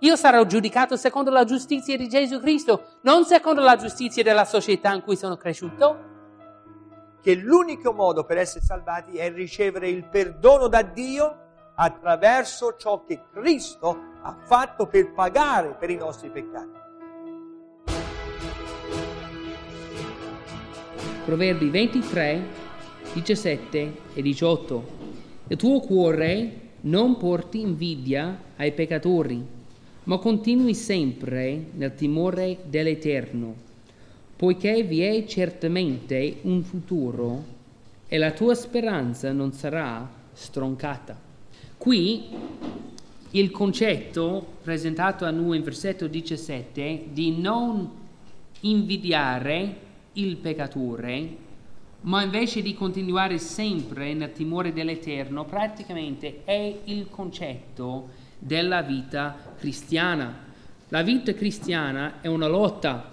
Io sarò giudicato secondo la giustizia di Gesù Cristo, non secondo la giustizia della società in cui sono cresciuto. Che l'unico modo per essere salvati è ricevere il perdono da Dio attraverso ciò che Cristo ha fatto per pagare per i nostri peccati. Proverbi 23, 17 e 18. Il tuo cuore non porti invidia ai peccatori, ma continui sempre nel timore dell'Eterno, poiché vi è certamente un futuro e la tua speranza non sarà stroncata. Qui il concetto presentato a noi in versetto 17 di non invidiare il peccatore ma invece di continuare sempre nel timore dell'Eterno, praticamente è il concetto della vita cristiana. La vita cristiana è una lotta,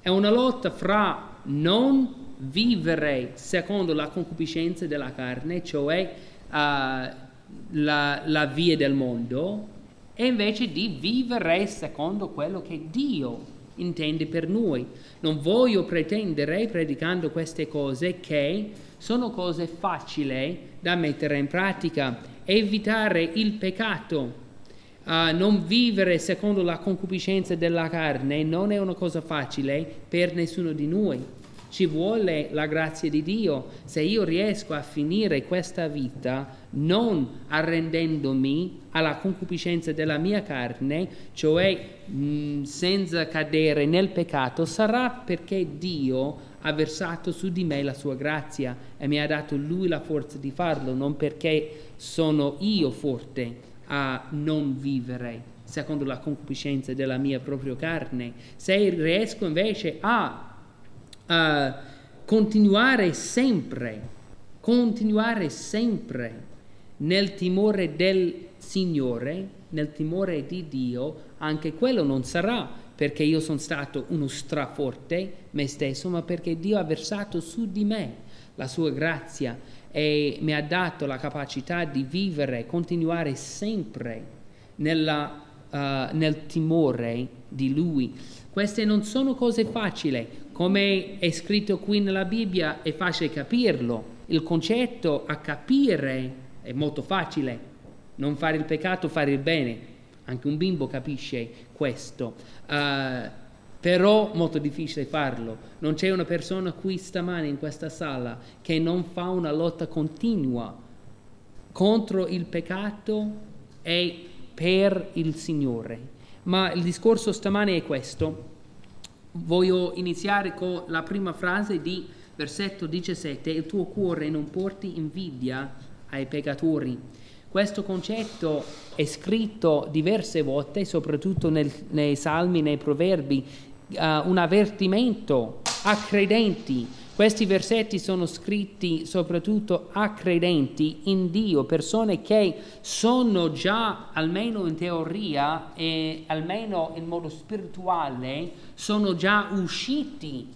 è una lotta fra non vivere secondo la concupiscenza della carne, cioè uh, la, la via del mondo, e invece di vivere secondo quello che Dio intende per noi. Non voglio pretendere, predicando queste cose, che sono cose facili da mettere in pratica. Evitare il peccato, uh, non vivere secondo la concupiscenza della carne, non è una cosa facile per nessuno di noi. Ci vuole la grazia di Dio. Se io riesco a finire questa vita non arrendendomi alla concupiscenza della mia carne, cioè mh, mm, senza cadere nel peccato, sarà perché Dio ha versato su di me la sua grazia e mi ha dato Lui la forza di farlo, non perché sono io forte a non vivere secondo la concupiscenza della mia propria carne. Se riesco invece a uh, continuare sempre, continuare sempre nel timore del Signore, nel timore di Dio, anche quello non sarà perché io sono stato uno straforte me stesso, ma perché Dio ha versato su di me la sua grazia e mi ha dato la capacità di vivere, continuare sempre nella, uh, nel timore di Lui. Queste non sono cose facili, come è scritto qui nella Bibbia è facile capirlo, il concetto a capire è molto facile, non fare il peccato, fare il bene, anche un bimbo capisce questo, uh, però molto difficile farlo. Non c'è una persona qui stamane in questa sala che non fa una lotta continua contro il peccato e per il Signore. Ma il discorso stamane è questo Voglio iniziare con la prima frase di versetto 17, il tuo cuore non porti invidia ai peccatori. Questo concetto è scritto diverse volte, soprattutto nel, nei salmi, nei proverbi, uh, un avvertimento a credenti questi versetti sono scritti soprattutto a credenti in Dio, persone che sono già, almeno in teoria e almeno in modo spirituale, sono già usciti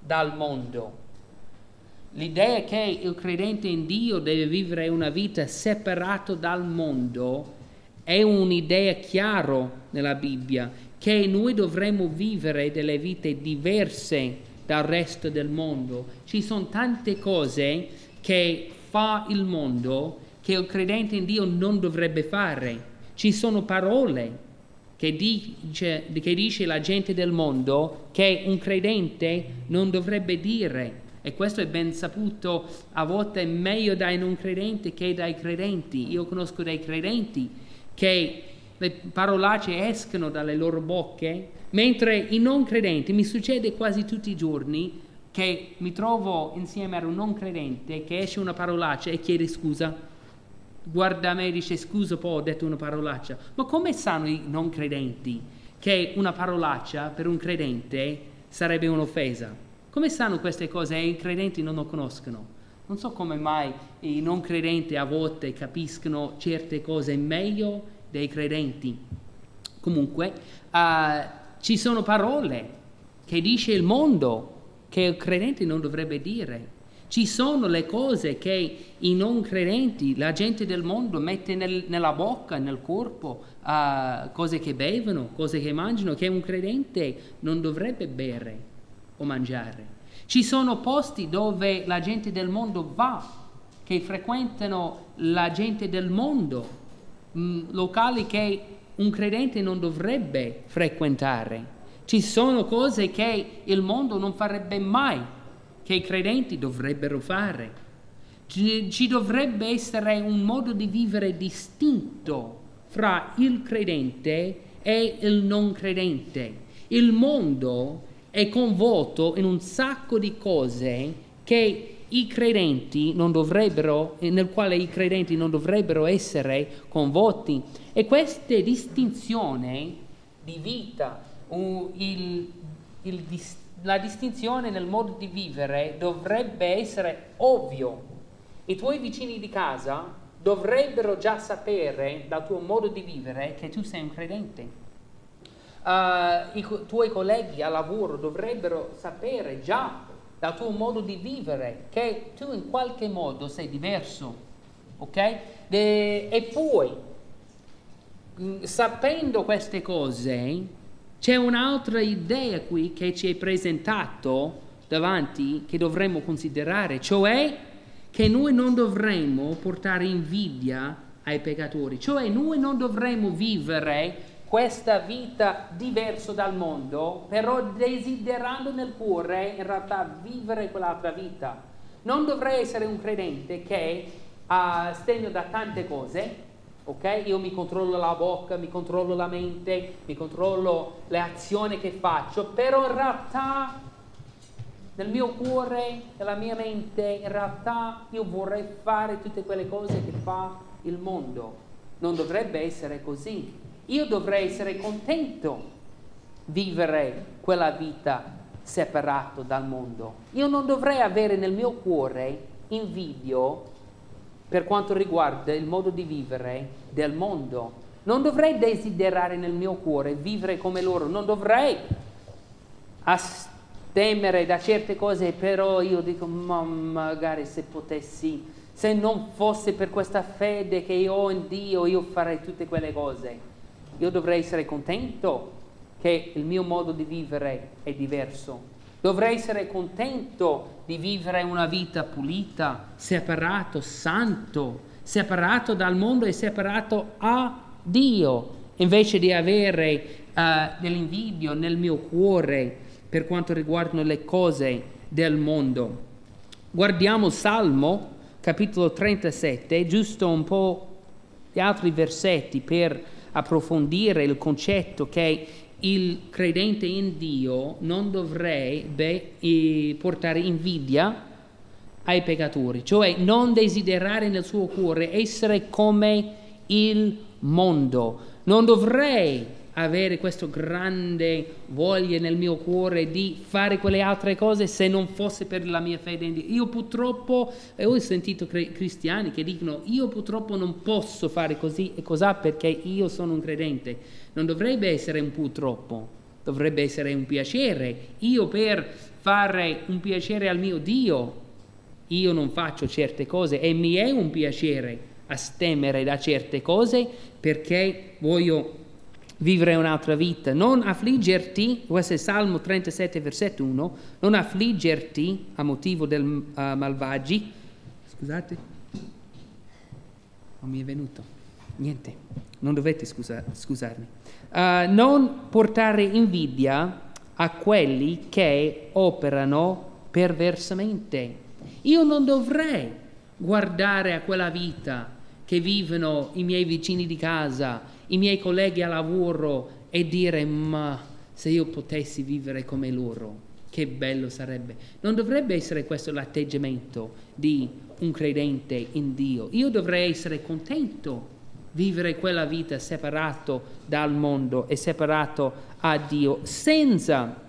dal mondo. L'idea che il credente in Dio deve vivere una vita separata dal mondo è un'idea chiara nella Bibbia, che noi dovremmo vivere delle vite diverse dal resto del mondo. Ci sono tante cose che fa il mondo che il credente in Dio non dovrebbe fare. Ci sono parole che dice, che dice la gente del mondo che un credente non dovrebbe dire. E questo è ben saputo a volte meglio dai non credenti che dai credenti. Io conosco dei credenti che le parolacce escono dalle loro bocche Mentre i non credenti mi succede quasi tutti i giorni che mi trovo insieme a un non credente che esce una parolaccia e chiede scusa. Guarda me e dice scusa poi ho detto una parolaccia. Ma come sanno i non credenti che una parolaccia per un credente sarebbe un'offesa? Come sanno queste cose e i credenti non lo conoscono? Non so come mai i non credenti a volte capiscono certe cose meglio dei credenti. Comunque, uh, ci sono parole che dice il mondo che il credente non dovrebbe dire. Ci sono le cose che i non credenti, la gente del mondo mette nel, nella bocca, nel corpo, uh, cose che bevono, cose che mangiano, che un credente non dovrebbe bere o mangiare. Ci sono posti dove la gente del mondo va, che frequentano la gente del mondo, mm, locali che un credente non dovrebbe frequentare. Ci sono cose che il mondo non farebbe mai, che i credenti dovrebbero fare. Ci, ci dovrebbe essere un modo di vivere distinto fra il credente e il non credente. Il mondo è coinvolto in un sacco di cose che i credenti non dovrebbero, nel quale i credenti non dovrebbero essere coinvolti. E queste distinzioni di vita, il, il, la distinzione nel modo di vivere dovrebbe essere ovvio. I tuoi vicini di casa dovrebbero già sapere dal tuo modo di vivere che tu sei un credente. Uh, I tuoi colleghi a lavoro dovrebbero sapere già dal tuo modo di vivere che tu in qualche modo sei diverso, ok? De- e poi, mm, sapendo queste cose, c'è un'altra idea qui che ci è presentato davanti che dovremmo considerare, cioè che noi non dovremmo portare invidia ai peccatori, cioè noi non dovremmo vivere questa vita diversa dal mondo, però desiderando nel cuore in realtà vivere quell'altra vita. Non dovrei essere un credente che ha stegno da tante cose, ok? Io mi controllo la bocca, mi controllo la mente, mi controllo le azioni che faccio, però in realtà nel mio cuore, nella mia mente, in realtà io vorrei fare tutte quelle cose che fa il mondo. Non dovrebbe essere così. Io dovrei essere contento vivere quella vita separato dal mondo. Io non dovrei avere nel mio cuore invidio per quanto riguarda il modo di vivere del mondo. Non dovrei desiderare nel mio cuore vivere come loro, non dovrei as- temere da certe cose, però io dico, ma magari se potessi, se non fosse per questa fede che io ho in Dio, io farei tutte quelle cose. Io dovrei essere contento che il mio modo di vivere è diverso. Dovrei essere contento di vivere una vita pulita, separato, santo, separato dal mondo e separato a Dio, invece di avere uh, dell'invidio nel mio cuore per quanto riguardano le cose del mondo. Guardiamo Salmo capitolo 37, giusto un po' di altri versetti per approfondire il concetto che il credente in Dio non dovrebbe portare invidia ai peccatori, cioè non desiderare nel suo cuore essere come il mondo. Non dovrei avere questa grande voglia nel mio cuore di fare quelle altre cose se non fosse per la mia fede in Dio. Io purtroppo, e ho sentito cre- cristiani che dicono, io purtroppo non posso fare così e cos'ha perché io sono un credente. Non dovrebbe essere un purtroppo, dovrebbe essere un piacere. Io per fare un piacere al mio Dio, io non faccio certe cose e mi è un piacere astemere da certe cose perché voglio vivere un'altra vita, non affliggerti, questo è Salmo 37, versetto 1, non affliggerti a motivo del uh, malvagi, scusate, non mi è venuto, niente, non dovete scusa, scusarmi, uh, non portare invidia a quelli che operano perversamente. Io non dovrei guardare a quella vita che vivono i miei vicini di casa, i miei colleghi a lavoro e dire ma se io potessi vivere come loro, che bello sarebbe. Non dovrebbe essere questo l'atteggiamento di un credente in Dio. Io dovrei essere contento vivere quella vita separato dal mondo e separato a Dio, senza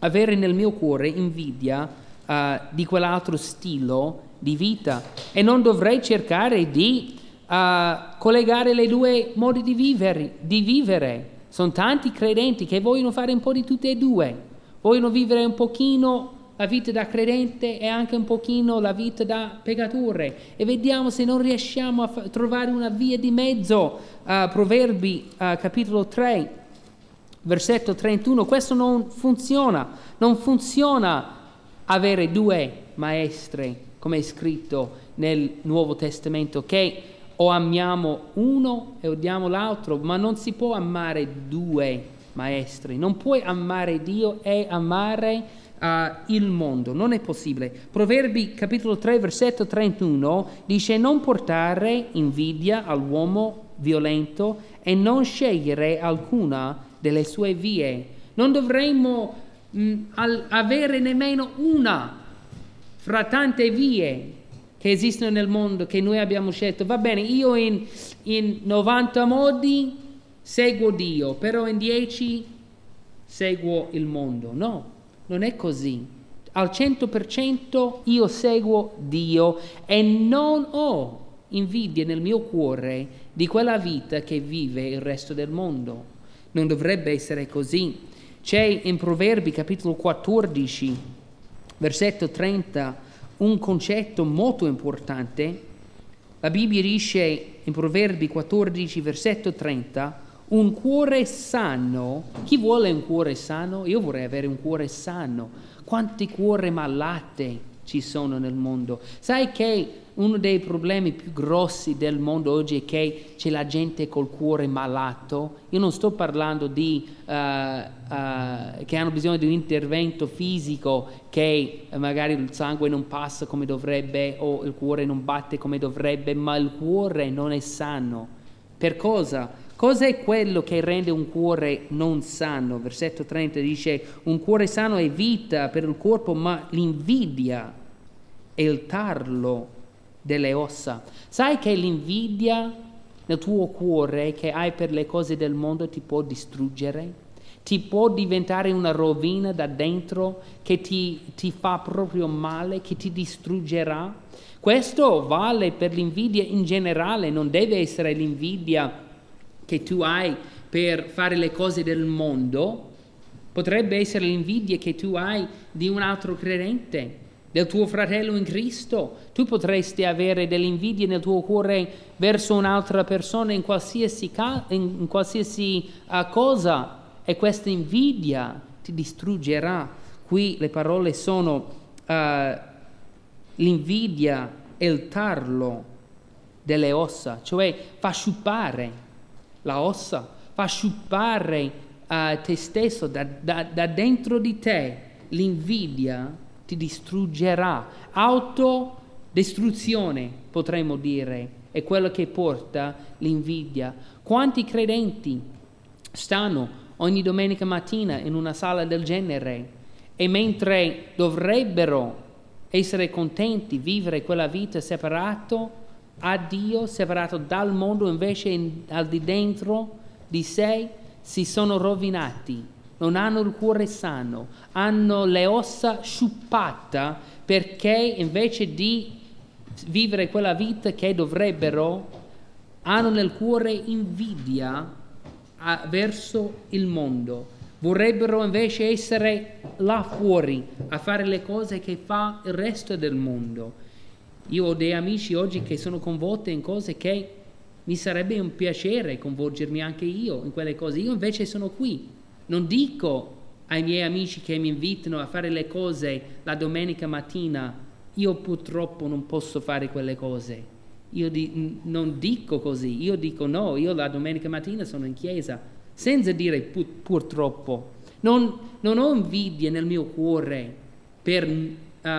avere nel mio cuore invidia uh, di quell'altro stile di vita e non dovrei cercare di a collegare le due modi di vivere, di vivere. Sono tanti credenti che vogliono fare un po' di tutte e due, vogliono vivere un pochino la vita da credente e anche un pochino la vita da peccatore e vediamo se non riusciamo a fa- trovare una via di mezzo. Uh, Proverbi uh, capitolo 3, versetto 31, questo non funziona, non funziona avere due maestri, come è scritto nel Nuovo Testamento, che o amiamo uno e odiamo l'altro, ma non si può amare due maestri, non puoi amare Dio e amare uh, il mondo, non è possibile. Proverbi capitolo 3 versetto 31 dice non portare invidia all'uomo violento e non scegliere alcuna delle sue vie. Non dovremmo mh, al- avere nemmeno una fra tante vie che esistono nel mondo che noi abbiamo scelto. Va bene, io in, in 90 modi seguo Dio, però in 10 seguo il mondo. No, non è così. Al 100% io seguo Dio e non ho invidia nel mio cuore di quella vita che vive il resto del mondo. Non dovrebbe essere così. C'è in Proverbi capitolo 14, versetto 30, un concetto molto importante. La Bibbia dice in Proverbi 14, versetto 30, un cuore sano. Chi vuole un cuore sano? Io vorrei avere un cuore sano. Quanti cuori malate ci sono nel mondo? Sai che uno dei problemi più grossi del mondo oggi è che c'è la gente col cuore malato. Io non sto parlando di uh, uh, che hanno bisogno di un intervento fisico, che magari il sangue non passa come dovrebbe o il cuore non batte come dovrebbe, ma il cuore non è sano. Per cosa? Cosa è quello che rende un cuore non sano? Versetto 30 dice, un cuore sano è vita per il corpo, ma l'invidia è il tarlo delle ossa. Sai che l'invidia nel tuo cuore che hai per le cose del mondo ti può distruggere? Ti può diventare una rovina da dentro che ti, ti fa proprio male, che ti distruggerà? Questo vale per l'invidia in generale, non deve essere l'invidia che tu hai per fare le cose del mondo, potrebbe essere l'invidia che tu hai di un altro credente del tuo fratello in Cristo. Tu potresti avere dell'invidia nel tuo cuore verso un'altra persona in qualsiasi, ca- in, qualsiasi uh, cosa e questa invidia ti distruggerà. Qui le parole sono uh, l'invidia e il tarlo delle ossa, cioè fa sciupare la ossa, fa sciupare uh, te stesso da, da, da dentro di te l'invidia ti distruggerà. Autodistruzione, potremmo dire, è quello che porta l'invidia. Quanti credenti stanno ogni domenica mattina in una sala del genere e mentre dovrebbero essere contenti, vivere quella vita separato a Dio, separato dal mondo, invece in, al di dentro di sé si sono rovinati non hanno il cuore sano, hanno le ossa sciuppate perché invece di vivere quella vita che dovrebbero, hanno nel cuore invidia a, verso il mondo. Vorrebbero invece essere là fuori a fare le cose che fa il resto del mondo. Io ho dei amici oggi che sono coinvolti in cose che mi sarebbe un piacere coinvolgermi anche io in quelle cose. Io invece sono qui non dico ai miei amici che mi invitano a fare le cose la domenica mattina, io purtroppo non posso fare quelle cose. Io di, non dico così, io dico no, io la domenica mattina sono in chiesa, senza dire pur, purtroppo. Non, non, ho invidia nel mio cuore per uh,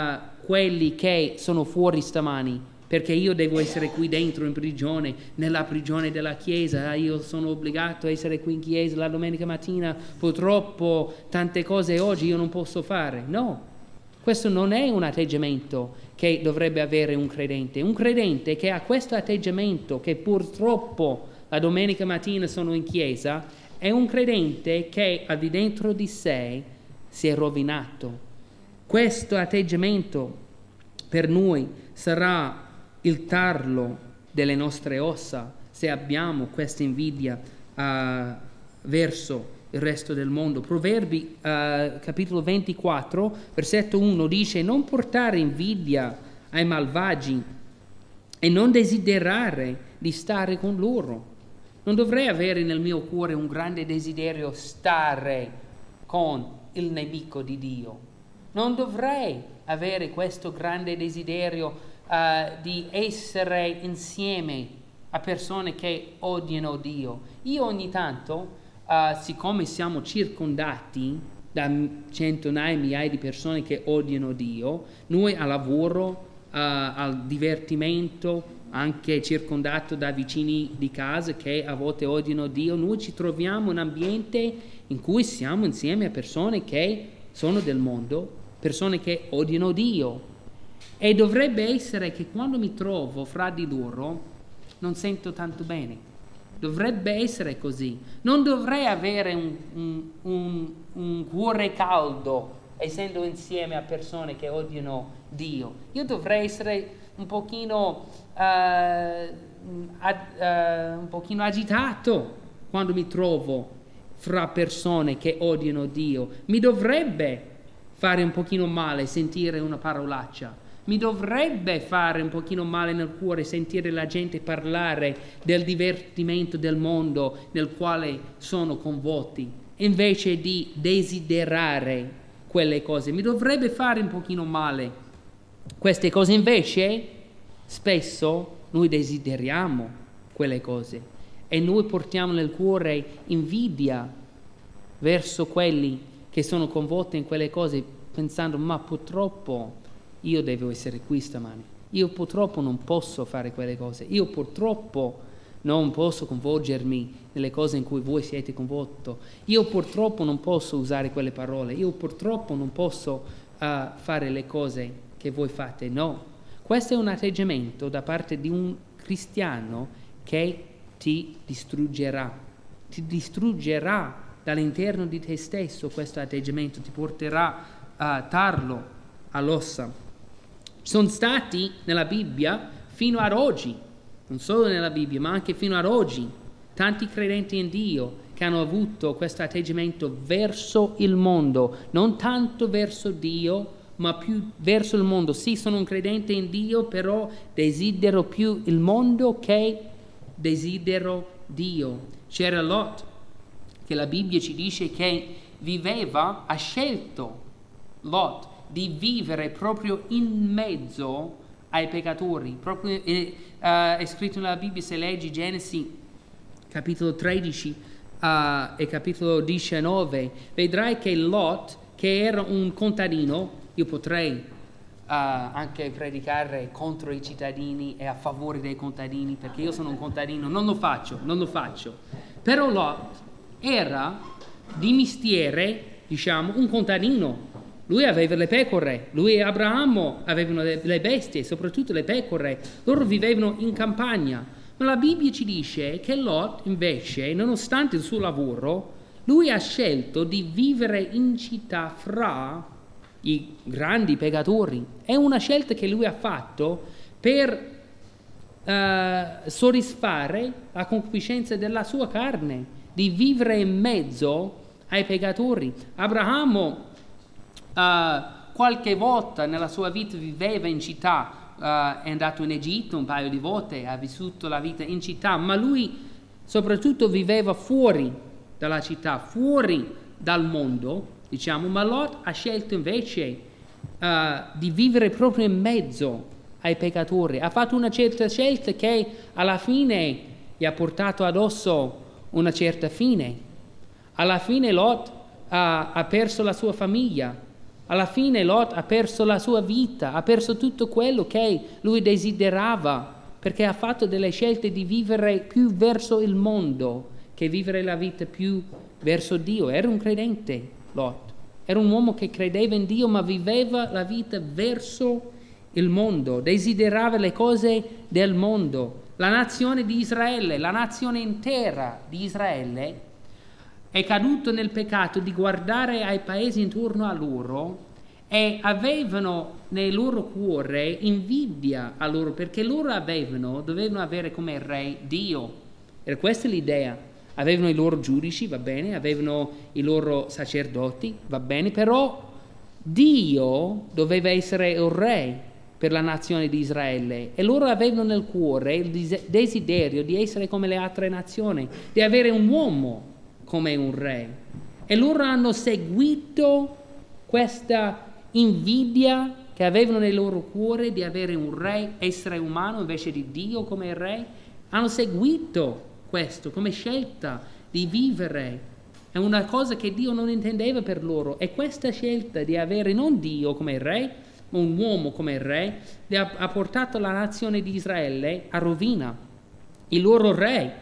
quelli che sono fuori stamani, perché io devo essere qui dentro in prigione, nella prigione della Chiesa, io sono obbligato a essere qui in Chiesa la domenica mattina, purtroppo tante cose oggi io non posso fare. No, questo non è un atteggiamento che dovrebbe avere un credente. Un credente che ha questo atteggiamento, che purtroppo la domenica mattina sono in Chiesa, è un credente che al di dentro di sé si è rovinato. Questo atteggiamento per noi sarà il tarlo delle nostre ossa se abbiamo questa invidia uh, verso il resto del mondo. Proverbi uh, capitolo 24, versetto 1 dice non portare invidia ai malvagi e non desiderare di stare con loro. Non dovrei avere nel mio cuore un grande desiderio stare con il nemico di Dio. Non dovrei avere questo grande desiderio uh, di essere insieme a persone che odiano Dio. Io ogni tanto uh, siccome siamo circondati da centinaia, migliaia di persone che odiano Dio, noi al lavoro, uh, al divertimento, anche circondato da vicini di casa che a volte odiano Dio, noi ci troviamo in un ambiente in cui siamo insieme a persone che sono del mondo, persone che odiano Dio. E dovrebbe essere che quando mi trovo fra di loro non sento tanto bene Dovrebbe essere così. Non dovrei avere un, un, un, un cuore caldo essendo insieme a persone che odiano Dio. Io dovrei essere un pochino, uh, ad, uh, un pochino agitato quando mi trovo fra persone che odiano Dio. Mi dovrebbe fare un pochino male sentire una parolaccia mi dovrebbe fare un pochino male nel cuore sentire la gente parlare del divertimento del mondo nel quale sono convolti, invece di desiderare quelle cose. Mi dovrebbe fare un pochino male queste cose, invece spesso noi desideriamo quelle cose e noi portiamo nel cuore invidia verso quelli che sono convolti in quelle cose pensando ma purtroppo io devo essere qui stamani. Io purtroppo non posso fare quelle cose. Io purtroppo non posso coinvolgermi nelle cose in cui voi siete coinvolti. Io purtroppo non posso usare quelle parole. Io purtroppo non posso uh, fare le cose che voi fate. No. Questo è un atteggiamento da parte di un cristiano che ti distruggerà. Ti distruggerà dall'interno di te stesso questo atteggiamento, ti porterà a tarlo all'ossa sono stati nella Bibbia fino ad oggi, non solo nella Bibbia, ma anche fino ad oggi, tanti credenti in Dio che hanno avuto questo atteggiamento verso il mondo, non tanto verso Dio, ma più verso il mondo. Sì, sono un credente in Dio, però desidero più il mondo che desidero Dio. C'era Lot, che la Bibbia ci dice che viveva, ha scelto Lot di vivere proprio in mezzo ai peccatori. Proprio, eh, uh, è scritto nella Bibbia, se leggi Genesi capitolo 13 uh, e capitolo 19, vedrai che Lot, che era un contadino, io potrei uh, anche predicare contro i cittadini e a favore dei contadini, perché io sono un contadino, non lo faccio, non lo faccio. Però Lot era di mestiere, diciamo, un contadino, lui aveva le pecore, lui e Abramo avevano le, bestie, soprattutto le pecore. Loro vivevano in campagna. Ma la Bibbia ci dice che Lot, invece, nonostante il suo lavoro, lui ha scelto di vivere in città fra i grandi peccatori. È una scelta che lui ha fatto per uh, soddisfare la concupiscenza della sua carne, di vivere in mezzo ai peccatori. Abramo Uh, qualche volta nella sua vita viveva in città, uh, è andato in Egitto un paio di volte, ha vissuto la vita in città, ma lui soprattutto viveva fuori dalla città, fuori dal mondo, diciamo, ma Lot ha scelto invece uh, di vivere proprio in mezzo ai peccatori, ha fatto una certa scelta che alla fine gli ha portato addosso una certa fine. Alla fine Lot ha, ha perso la sua famiglia, alla fine Lot ha perso la sua vita, ha perso tutto quello che lui desiderava, perché ha fatto delle scelte di vivere più verso il mondo che vivere la vita più verso Dio. Era un credente Lot, era un uomo che credeva in Dio ma viveva la vita verso il mondo, desiderava le cose del mondo. La nazione di Israele, la nazione intera di Israele è caduto nel peccato di guardare ai paesi intorno a loro e avevano nel loro cuore invidia a loro perché loro avevano, dovevano avere come re Dio. Era questa l'idea. avevano i loro giudici, va bene, avevano i loro sacerdoti, va bene, però Dio doveva essere il re per la nazione di Israele e loro avevano nel cuore il desiderio di essere come le altre nazioni, di avere un uomo come un re. E loro hanno seguito questa invidia che avevano nel loro cuore di avere un re, essere umano invece di Dio come re, hanno seguito questo come scelta di vivere. È una cosa che Dio non intendeva per loro e questa scelta di avere non Dio come re, ma un uomo come re, ha, portato la nazione di Israele a rovina. I loro re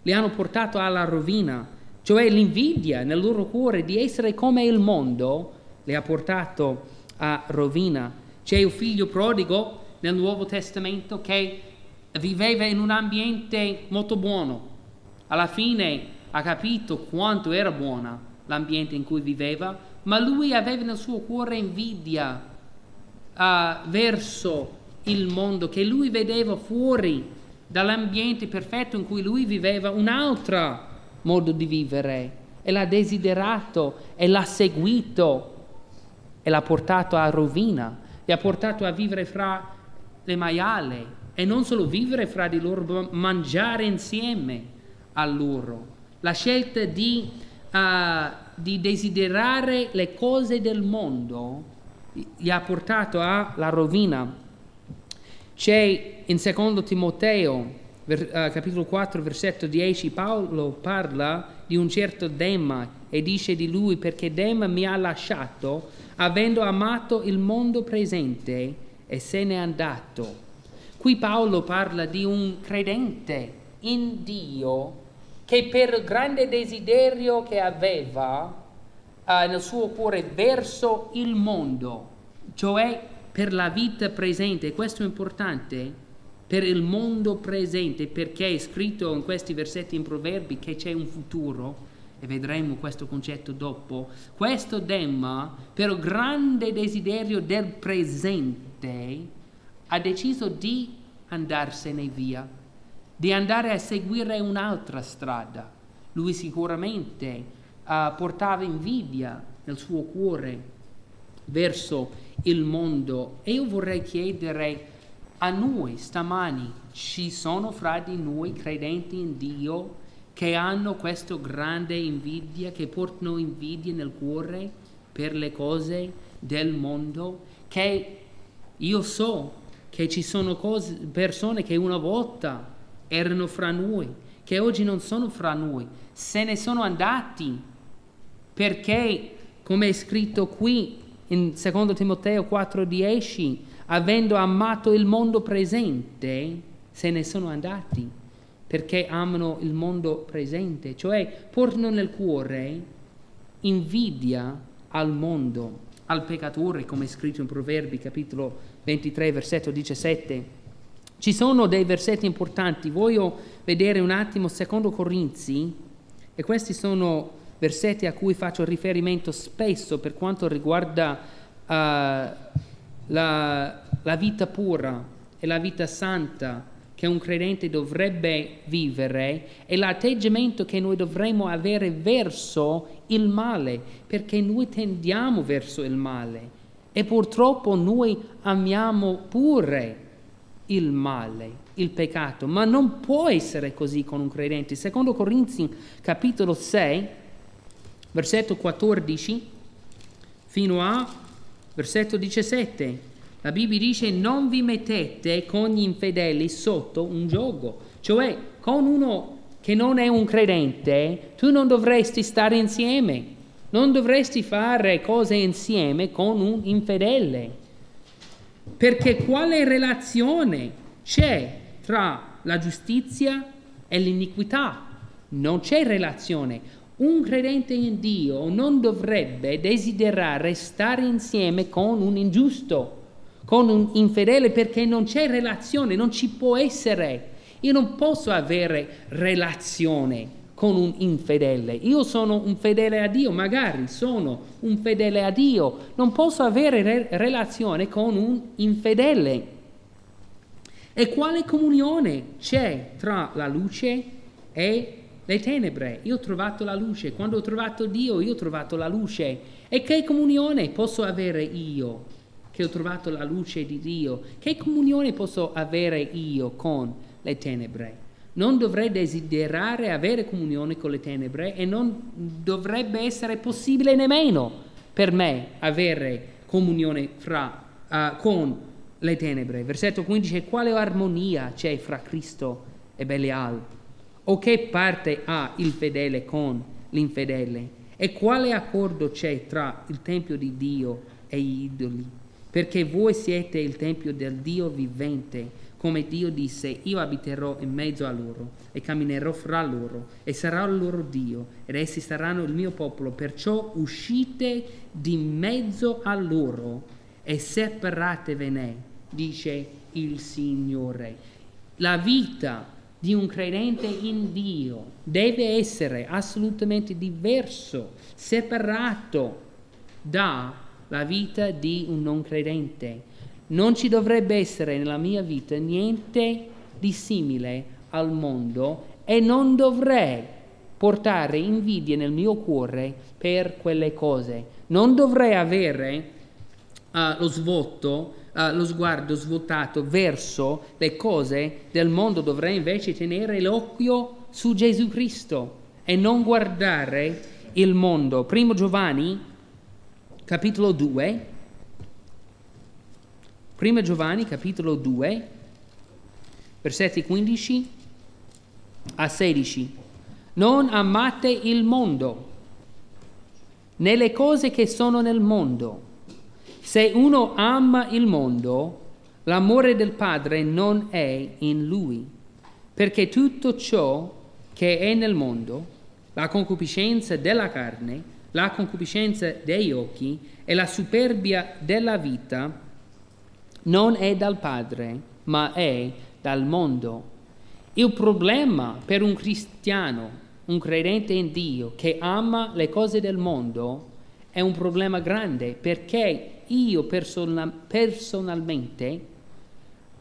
li hanno portato alla rovina, cioè l'invidia nel loro cuore di essere come il mondo li ha portato a rovina. C'è il figlio prodigo nel Nuovo Testamento che viveva in un ambiente molto buono. Alla fine ha capito quanto era buona l'ambiente in cui viveva, ma lui aveva nel suo cuore invidia uh, verso il mondo che lui vedeva fuori dall'ambiente perfetto in cui lui viveva un altro modo di vivere e l'ha desiderato e l'ha seguito e l'ha portato a rovina, li ha portato a vivere fra le maiale e non solo vivere fra di loro, ma mangiare insieme a loro. La scelta di, uh, di desiderare le cose del mondo li ha portato alla rovina. C'è in secondo Timoteo, capitolo 4, versetto 10, Paolo parla di un certo Dema e dice di lui perché Dema mi ha lasciato avendo amato il mondo presente e se n'è andato. Qui Paolo parla di un credente in Dio che per il grande desiderio che aveva uh, nel suo cuore verso il mondo, cioè per la vita presente, questo è importante, per il mondo presente, perché è scritto in questi versetti in Proverbi che c'è un futuro, e vedremo questo concetto dopo, questo Demma, per grande desiderio del presente, ha deciso di andarsene via, di andare a seguire un'altra strada. Lui sicuramente uh, portava invidia nel suo cuore verso il mondo e io vorrei chiedere a noi stamani, ci sono fra di noi credenti in Dio che hanno questa grande invidia, che portano invidia nel cuore per le cose del mondo, che io so che ci sono cose, persone che una volta erano fra noi, che oggi non sono fra noi, se ne sono andati perché, come è scritto qui in 2 Timoteo 4:10, avendo amato il mondo presente, se ne sono andati perché amano il mondo presente, cioè portano nel cuore invidia al mondo, al peccatore, come è scritto in Proverbi capitolo 23, versetto 17. Ci sono dei versetti importanti, voglio vedere un attimo secondo Corinzi, e questi sono versetti a cui faccio riferimento spesso per quanto riguarda uh, la, la vita pura e la vita santa che un credente dovrebbe vivere è l'atteggiamento che noi dovremmo avere verso il male, perché noi tendiamo verso il male e purtroppo noi amiamo pure il male, il peccato, ma non può essere così con un credente. Secondo Corinzi capitolo 6, versetto 14 fino a versetto 17. La Bibbia dice non vi mettete con gli infedeli sotto un gioco, cioè con uno che non è un credente, tu non dovresti stare insieme, non dovresti fare cose insieme con un infedele. Perché quale relazione c'è tra la giustizia e l'iniquità? Non c'è relazione. Un credente in Dio non dovrebbe desiderare stare insieme con un ingiusto con un infedele perché non c'è relazione, non ci può essere. Io non posso avere relazione con un infedele. Io sono un fedele a Dio, magari sono un fedele a Dio, non posso avere re- relazione con un infedele. E quale comunione c'è tra la luce e le tenebre, io ho trovato la luce, quando ho trovato Dio io ho trovato la luce. E che comunione posso avere io che ho trovato la luce di Dio? Che comunione posso avere io con le tenebre? Non dovrei desiderare avere comunione con le tenebre e non dovrebbe essere possibile nemmeno per me avere comunione fra, uh, con le tenebre. Versetto 15, quale armonia c'è fra Cristo e Belial? O che parte ha il fedele con l'infedele? E quale accordo c'è tra il Tempio di Dio e gli idoli? Perché voi siete il Tempio del Dio vivente, come Dio disse, io abiterò in mezzo a loro e camminerò fra loro e sarò il loro Dio ed essi saranno il mio popolo. Perciò uscite di mezzo a loro e separatevene, dice il Signore. La vita di un credente in Dio deve essere assolutamente diverso, separato dalla vita di un non credente. Non ci dovrebbe essere nella mia vita niente di simile al mondo e non dovrei portare invidia nel mio cuore per quelle cose. Non dovrei avere uh, lo svuoto uh, lo sguardo svuotato verso le cose del mondo, dovrei invece tenere l'occhio su Gesù Cristo e non guardare il mondo. Primo Giovanni, capitolo 2. Primo Giovanni, capitolo 2, versetti 15 a 16. Non amate il mondo, né le cose che sono nel mondo. Se uno ama il mondo, l'amore del Padre non è in lui, perché tutto ciò che è nel mondo, la concupiscenza della carne, la concupiscenza degli occhi e la superbia della vita, non è dal Padre, ma è dal mondo. Il problema per un cristiano, un credente in Dio, che ama le cose del mondo, è un problema grande perché io persona, personalmente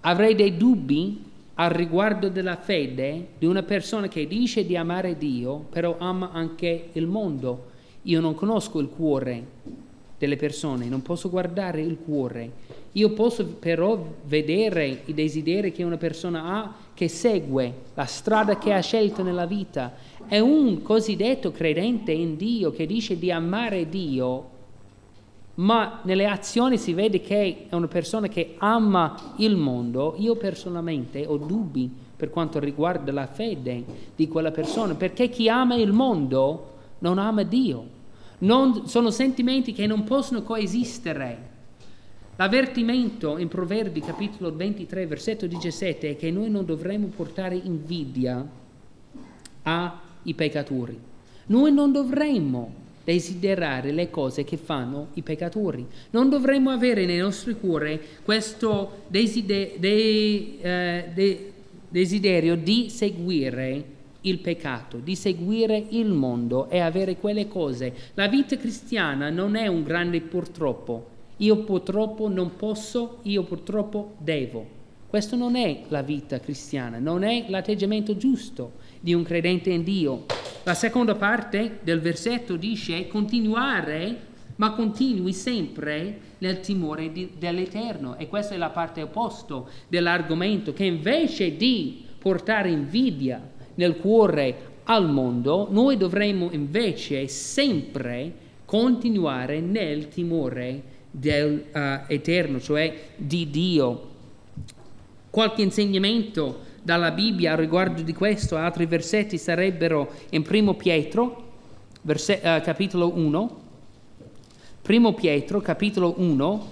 avrei dei dubbi al riguardo della fede di una persona che dice di amare Dio, però ama anche il mondo. Io non conosco il cuore delle persone, non posso guardare il cuore. Io posso però vedere i desideri che una persona ha che segue, la strada che ha scelto nella vita. È un cosiddetto credente in Dio che dice di amare Dio ma nelle azioni si vede che è una persona che ama il mondo, io personalmente ho dubbi per quanto riguarda la fede di quella persona, perché chi ama il mondo non ama Dio. Non, sono sentimenti che non possono coesistere. L'avvertimento in Proverbi capitolo 23 versetto 17 è che noi non dovremmo portare invidia ai peccatori. Noi non dovremmo desiderare le cose che fanno i peccatori. Non dovremmo avere nei nostri cuori questo desider- de- eh, de- desiderio di seguire il peccato, di seguire il mondo e avere quelle cose. La vita cristiana non è un grande purtroppo. Io purtroppo non posso, io purtroppo devo. Questo non è la vita cristiana, non è l'atteggiamento giusto di un credente in Dio. La seconda parte del versetto dice continuare, ma continui sempre nel timore di, dell'Eterno. E questa è la parte opposta dell'argomento, che invece di portare invidia nel cuore al mondo, noi dovremmo invece sempre continuare nel timore dell'Eterno, uh, cioè di Dio. Qualche insegnamento dalla Bibbia a riguardo di questo, altri versetti sarebbero in Primo Pietro, verse, uh, capitolo 1, Primo Pietro, capitolo 1,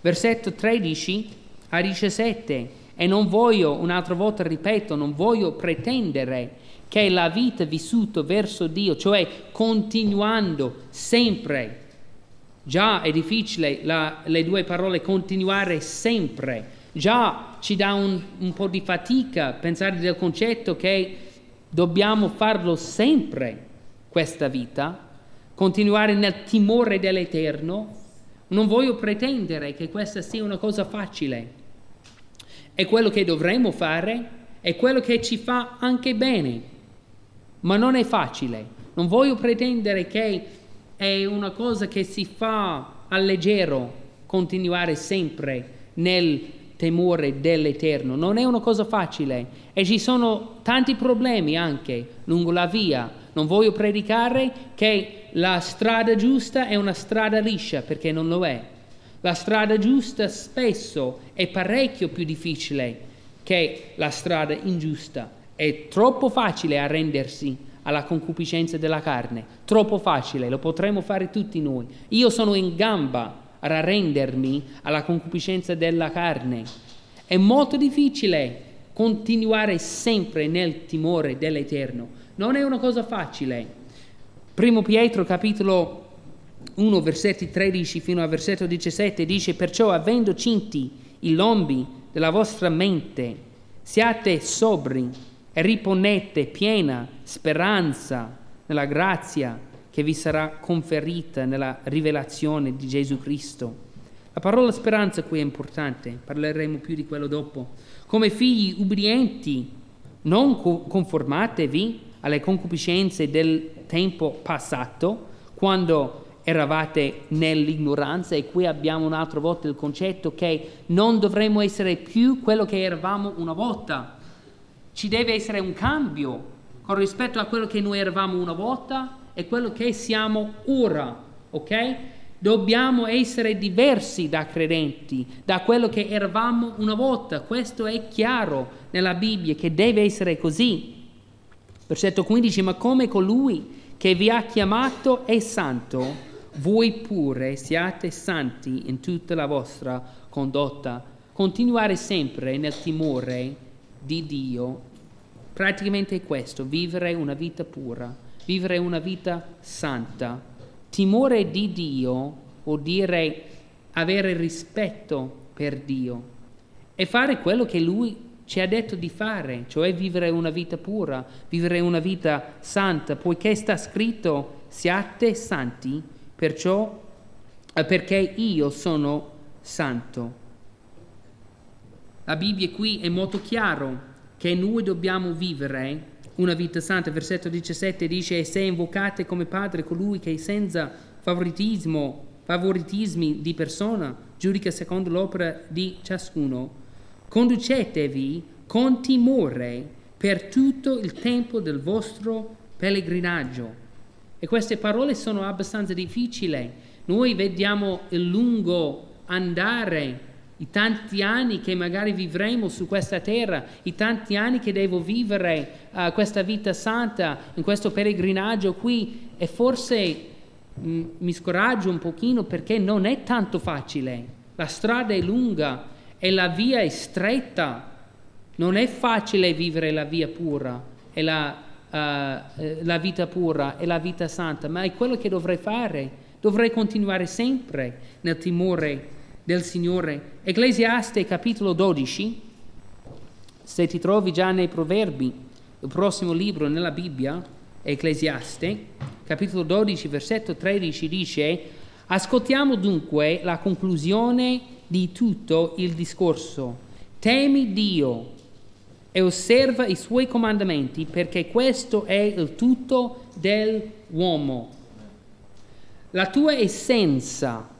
versetto 13 a 17. E non voglio, un'altra volta ripeto, non voglio pretendere che la vita vissuta verso Dio, cioè continuando sempre, già è difficile la, le due parole continuare sempre, Già ci dà un, un po' di fatica pensare del concetto che dobbiamo farlo sempre questa vita, continuare nel timore dell'Eterno. Non voglio pretendere che questa sia una cosa facile. È quello che dovremmo fare, è quello che ci fa anche bene. ma non è facile. Non voglio pretendere che è una cosa che si fa a leggero continuare sempre nel temore dell'Eterno. Non è una cosa facile e ci sono tanti problemi anche lungo la via. Non voglio predicare che la strada giusta è una strada liscia perché non lo è. La strada giusta spesso è parecchio più difficile che la strada ingiusta. È troppo facile arrendersi alla concupiscenza della carne, troppo facile, lo potremmo fare tutti noi. Io sono in gamba arrendermi alla concupiscenza della carne. È molto difficile continuare sempre nel timore dell'Eterno. Non è una cosa facile. Primo Pietro capitolo 1 versetti 13 fino al versetto 17 dice perciò avendo cinti i lombi della vostra mente siate sobri e riponete piena speranza nella grazia che vi sarà conferita nella rivelazione di Gesù Cristo. La parola speranza qui è importante, parleremo più di quello dopo. Come figli ubbidienti, non conformatevi alle concupiscenze del tempo passato, quando eravate nell'ignoranza e qui abbiamo un'altra volta il concetto che non dovremmo essere più quello che eravamo una volta. Ci deve essere un cambio con rispetto a quello che noi eravamo una volta è quello che siamo ora, ok? Dobbiamo essere diversi da credenti, da quello che eravamo una volta. Questo è chiaro nella Bibbia che deve essere così. Versetto 15, ma come colui che vi ha chiamato è santo, voi pure siate santi in tutta la vostra condotta. Continuare sempre nel timore di Dio, praticamente è questo, vivere una vita pura vivere una vita santa. Timore di Dio vuol dire avere rispetto per Dio e fare quello che Lui ci ha detto di fare, cioè vivere una vita pura, vivere una vita santa, poiché sta scritto siate santi, perciò, eh, perché io sono santo. La Bibbia qui è molto chiaro che noi dobbiamo vivere una vita santa. Versetto 17 dice, e se invocate come Padre colui che senza favoritismo, favoritismi di persona giudica secondo l'opera di ciascuno, conducetevi con timore per tutto il tempo del vostro pellegrinaggio. E queste parole sono abbastanza difficili. Noi vediamo il lungo andare i tanti anni che magari vivremo su questa terra, i tanti anni che devo vivere uh, questa vita santa in questo pellegrinaggio qui e forse mh, mm, mi scoraggio un pochino perché non è tanto facile. La strada è lunga e la via è stretta. Non è facile vivere la via pura e la, uh, la vita pura e la vita santa, ma è quello che dovrei fare. Dovrei continuare sempre nel timore del Signore. Ecclesiaste capitolo 12, se ti trovi già nei proverbi, il prossimo libro nella Bibbia, Ecclesiaste, capitolo 12, versetto 13 dice, ascoltiamo dunque la conclusione di tutto il discorso. Temi Dio e osserva i suoi comandamenti perché questo è il tutto dell'uomo. La tua essenza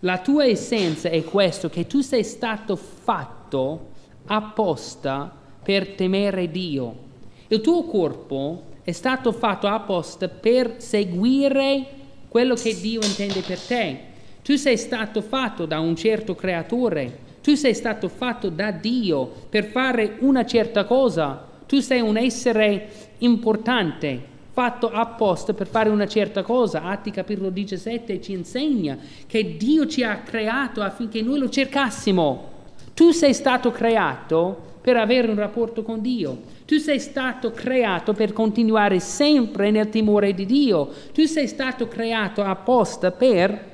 la tua essenza è questo, che tu sei stato fatto apposta per temere Dio. Il tuo corpo è stato fatto apposta per seguire quello che Dio intende per te. Tu sei stato fatto da un certo creatore, tu sei stato fatto da Dio per fare una certa cosa, tu sei un essere importante, fatto apposta per fare una certa cosa. Atti capitolo 17 ci insegna che Dio ci ha creato affinché noi lo cercassimo. Tu sei stato creato per avere un rapporto con Dio. Tu sei stato creato per continuare sempre nel timore di Dio. Tu sei stato creato apposta per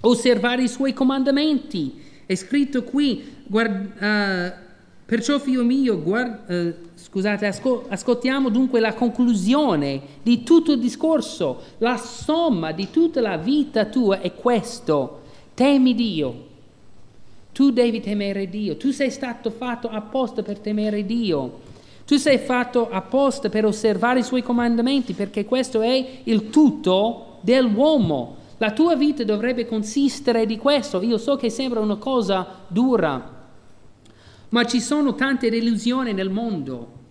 osservare i suoi comandamenti. È scritto qui, guarda, uh, perciò figlio mio, guarda, uh, Scusate, ascol- ascoltiamo dunque la conclusione di tutto il discorso. La somma di tutta la vita tua è questo. Temi Dio. Tu devi temere Dio. Tu sei stato fatto apposta per temere Dio. Tu sei fatto apposta per osservare i suoi comandamenti, perché questo è il tutto dell'uomo. La tua vita dovrebbe consistere di questo. Io so che sembra una cosa dura, ma ci sono tante delusioni nel mondo.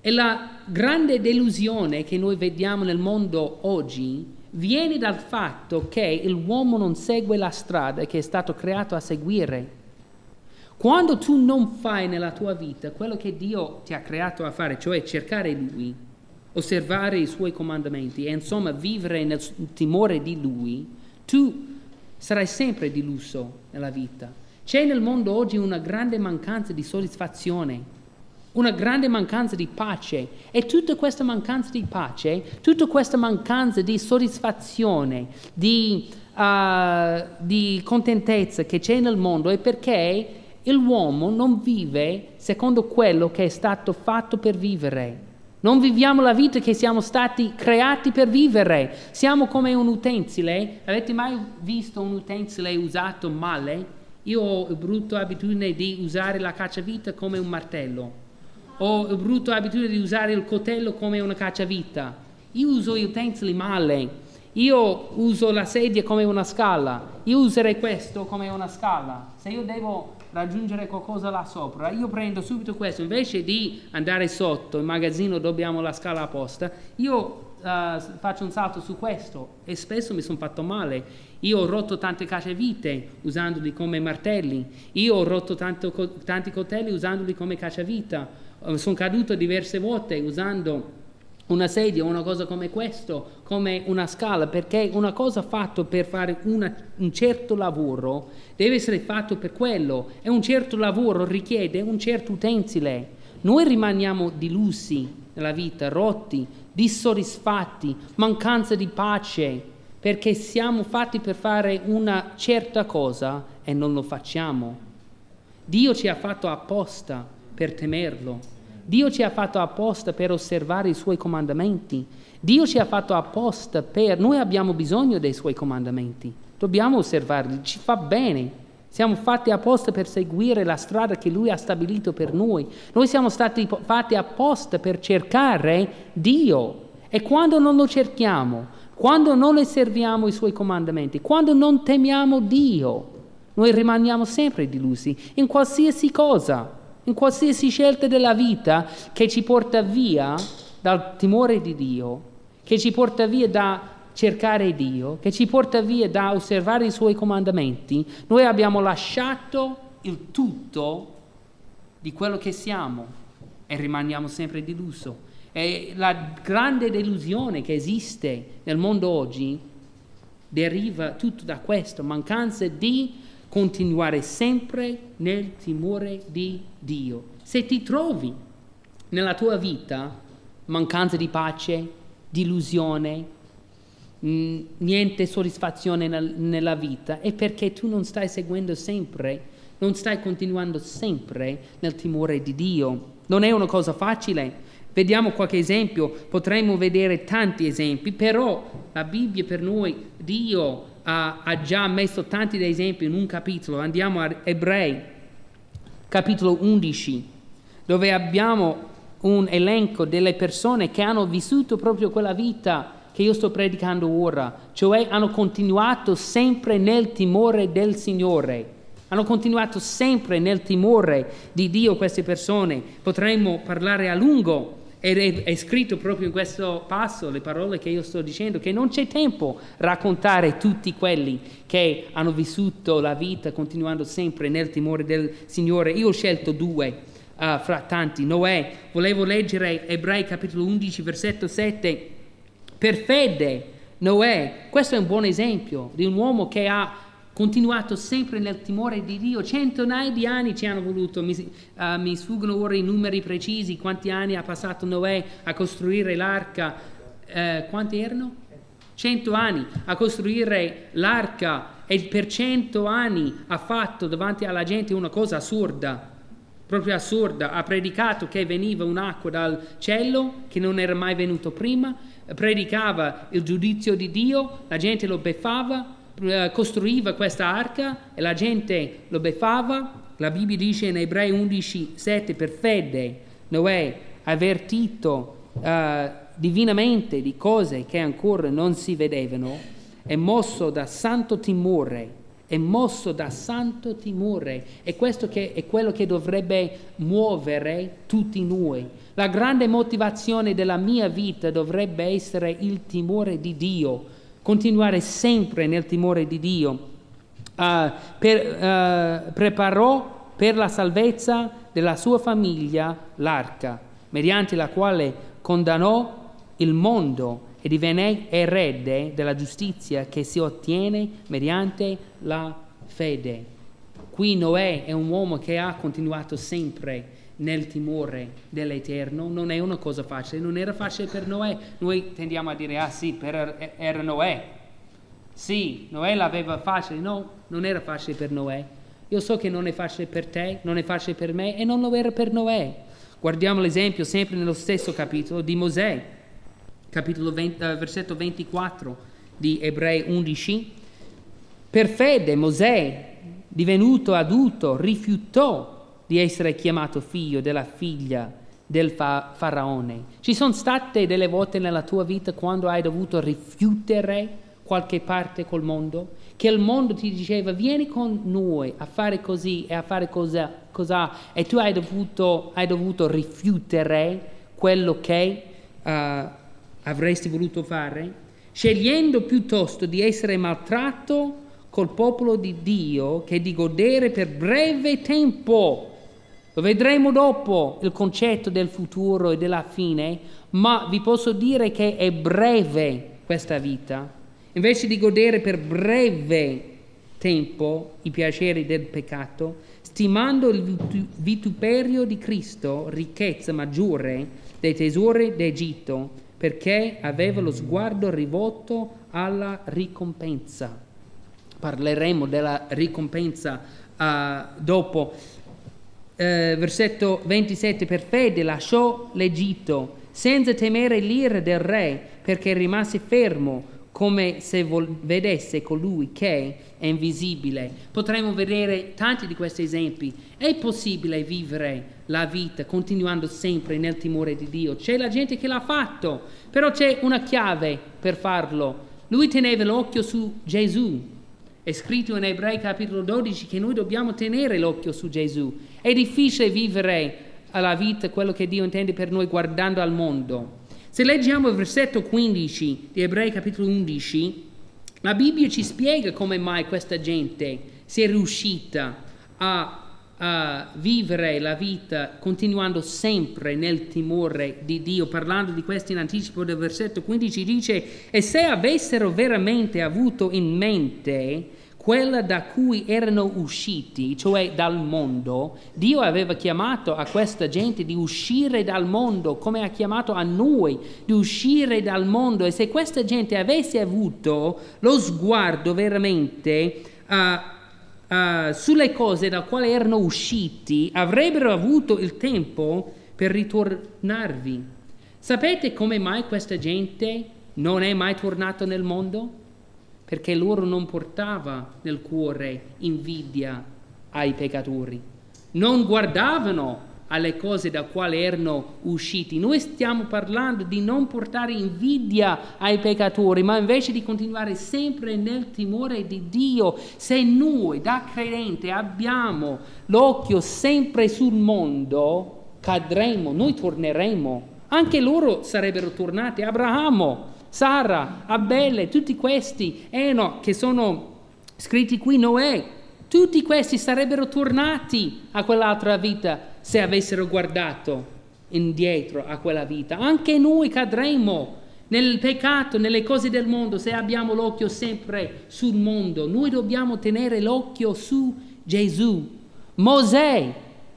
E la grande delusione che noi vediamo nel mondo oggi viene dal fatto che l'uomo non segue la strada che è stato creato a seguire. Quando tu non fai nella tua vita quello che Dio ti ha creato a fare, cioè cercare Lui, osservare i Suoi comandamenti e insomma vivere nel timore di Lui, tu sarai sempre deluso nella vita. C'è nel mondo oggi una grande mancanza di soddisfazione, una grande mancanza di pace e tutta questa mancanza di pace, tutta questa mancanza di soddisfazione, di, uh, di contentezza che c'è nel mondo è perché l'uomo non vive secondo quello che è stato fatto per vivere. Non viviamo la vita che siamo stati creati per vivere. Siamo come un utensile. Avete mai visto un utensile usato male? Io ho la brutta abitudine di usare la cacciavite come un martello. Ho la brutta abitudine di usare il coltello come una cacciavita. Io uso gli utensili male. Io uso la sedia come una scala. Io userei questo come una scala. Se io devo raggiungere qualcosa là sopra, io prendo subito questo, invece di andare sotto, in magazzino dobbiamo la scala apposta, io Uh, faccio un salto su questo e spesso mi sono fatto male. Io ho rotto tante cacciavite usandoli come martelli, io ho rotto tanto, tanti coltelli usandoli come cacciavita, uh, sono caduto diverse volte usando una sedia una cosa come questo, come una scala, perché una cosa fatta per fare una, un certo lavoro deve essere fatto per quello. E un certo lavoro richiede un certo utensile. Noi rimaniamo delusi nella vita, rotti, dissoddisfatti, mancanza di pace, perché siamo fatti per fare una certa cosa e non lo facciamo. Dio ci ha fatto apposta per temerlo. Dio ci ha fatto apposta per osservare i suoi comandamenti. Dio ci ha fatto apposta per... Noi abbiamo bisogno dei suoi comandamenti. Dobbiamo osservarli, ci fa bene. Siamo fatti apposta per seguire la strada che Lui ha stabilito per noi. Noi siamo stati fatti apposta per cercare Dio. E quando non lo cerchiamo, quando non osserviamo i Suoi comandamenti, quando non temiamo Dio, noi rimaniamo sempre delusi in qualsiasi cosa in qualsiasi scelta della vita che ci porta via dal timore di Dio, che ci porta via da cercare Dio, che ci porta via da osservare i suoi comandamenti, noi abbiamo lasciato il tutto di quello che siamo e rimaniamo sempre deluso. E la grande delusione che esiste nel mondo oggi deriva tutto da questo, mancanza di continuare sempre nel timore di Dio. Se ti trovi nella tua vita mancanza di pace, delusione, mh, niente soddisfazione nel, nella vita, è perché tu non stai seguendo sempre, non stai continuando sempre nel timore di Dio. Non è una cosa facile. Vediamo qualche esempio, potremmo vedere tanti esempi, però la Bibbia per noi, Dio ha, ha già messo tanti esempi in un capitolo. Andiamo a Ebrei, capitolo 11, dove abbiamo un elenco delle persone che hanno vissuto proprio quella vita che io sto predicando ora, cioè hanno continuato sempre nel timore del Signore. Hanno continuato sempre nel timore di Dio queste persone. Potremmo parlare a lungo ed è, scritto proprio in questo passo le parole che io sto dicendo, che non c'è tempo raccontare tutti quelli che hanno vissuto la vita continuando sempre nel timore del Signore. Io ho scelto due uh, fra tanti. Noè, volevo leggere Ebrei capitolo 11, versetto 7. Per fede, Noè, questo è un buon esempio di un uomo che ha continuato sempre nel timore di Dio. Centinaia di anni ci hanno voluto, mi, uh, mi sfuggono ora i numeri precisi, quanti anni ha passato Noè a costruire l'arca, uh, quanti erano? Cento anni a costruire l'arca e per cento anni ha fatto davanti alla gente una cosa assurda, proprio assurda, ha predicato che veniva un'acqua dal cielo che non era mai venuto prima, predicava il giudizio di Dio, la gente lo beffava, costruiva questa arca e la gente lo beffava. La Bibbia dice in Ebrei 11, 7, per fede Noè avvertito uh, divinamente di cose che ancora non si vedevano, è mosso da santo timore, è mosso da santo timore e questo che è quello che dovrebbe muovere tutti noi. La grande motivazione della mia vita dovrebbe essere il timore di Dio, continuare sempre nel timore di Dio. Uh, per, uh, preparò per la salvezza della sua famiglia l'arca, mediante la quale condannò il mondo e divenne erede della giustizia che si ottiene mediante la fede. Qui Noè è un uomo che ha continuato sempre nel timore dell'Eterno, non è una cosa facile, non era facile per Noè. Noi tendiamo a dire, ah sì, per, era Noè. Sì, Noè l'aveva facile, no, non era facile per Noè. Io so che non è facile per te, non è facile per me e non lo era per Noè. Guardiamo l'esempio sempre nello stesso capitolo di Mosè, capitolo 20, uh, versetto 24 di Ebrei 11. Per fede Mosè, divenuto adulto, rifiutò di essere chiamato figlio della figlia del fa- faraone. Ci sono state delle volte nella tua vita quando hai dovuto rifiutare qualche parte col mondo? che il mondo ti diceva vieni con noi a fare così e a fare cos'ha, cos'ha e tu hai dovuto, hai dovuto rifiutare quello che uh, avresti voluto fare, scegliendo piuttosto di essere maltratto col popolo di Dio che di godere per breve tempo. Lo vedremo dopo il concetto del futuro e della fine, ma vi posso dire che è breve questa vita Invece di godere per breve tempo i piaceri del peccato, stimando il vituperio di Cristo ricchezza maggiore dei tesori d'Egitto, perché aveva lo sguardo rivolto alla ricompensa. Parleremo della ricompensa uh, dopo. Uh, versetto 27, per fede lasciò l'Egitto senza temere l'ira del re, perché rimase fermo come se vol- vedesse colui che è invisibile. Potremmo vedere tanti di questi esempi. È possibile vivere la vita continuando sempre nel timore di Dio. C'è la gente che l'ha fatto, però c'è una chiave per farlo. Lui teneva l'occhio su Gesù. È scritto in Ebrei capitolo 12 che noi dobbiamo tenere l'occhio su Gesù. È difficile vivere la vita, quello che Dio intende per noi guardando al mondo. Se leggiamo il versetto 15 di Ebrei capitolo 11, la Bibbia ci spiega come mai questa gente si è riuscita a, a, vivere la vita continuando sempre nel timore di Dio. Parlando di questo in anticipo del versetto 15 dice, e se avessero veramente avuto in mente quella da cui erano usciti, cioè dal mondo, Dio aveva chiamato a questa gente di uscire dal mondo, come ha chiamato a noi di uscire dal mondo. E se questa gente avesse avuto lo sguardo veramente uh, uh, sulle cose da quali erano usciti, avrebbero avuto il tempo per ritornarvi. Sapete come mai questa gente non è mai tornata nel mondo? Perché loro non portava nel cuore invidia ai peccatori, non guardavano alle cose da quali erano usciti. Noi stiamo parlando di non portare invidia ai peccatori, ma invece di continuare sempre nel timore di Dio. Se noi da credente abbiamo l'occhio sempre sul mondo, cadremo, noi torneremo. Anche loro sarebbero tornati. Abramo Sara, Abele, tutti questi, Eno, che sono scritti qui, Noè, tutti questi sarebbero tornati a quell'altra vita se avessero guardato indietro a quella vita. Anche noi cadremo nel peccato, nelle cose del mondo, se abbiamo l'occhio sempre sul mondo. Noi dobbiamo tenere l'occhio su Gesù. Mosè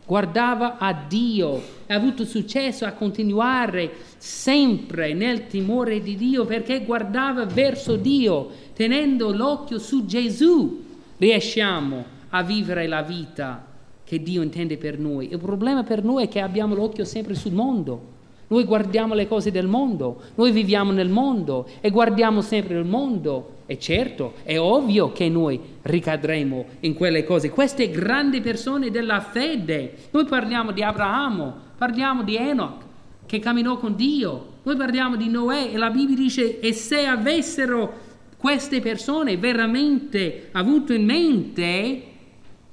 guardava a Dio, ha avuto successo a continuare sempre nel timore di Dio perché guardava verso Dio, tenendo l'occhio su Gesù, riusciamo a vivere la vita che Dio intende per noi. Il problema per noi è che abbiamo l'occhio sempre sul mondo. Noi guardiamo le cose del mondo, noi viviamo nel mondo e guardiamo sempre il mondo. E certo, è ovvio che noi ricadremo in quelle cose. Queste grandi persone della fede, noi parliamo di Abramo, parliamo di Enoch, che camminò con Dio. Noi parliamo di Noè e la Bibbia dice e se avessero queste persone veramente avuto in mente,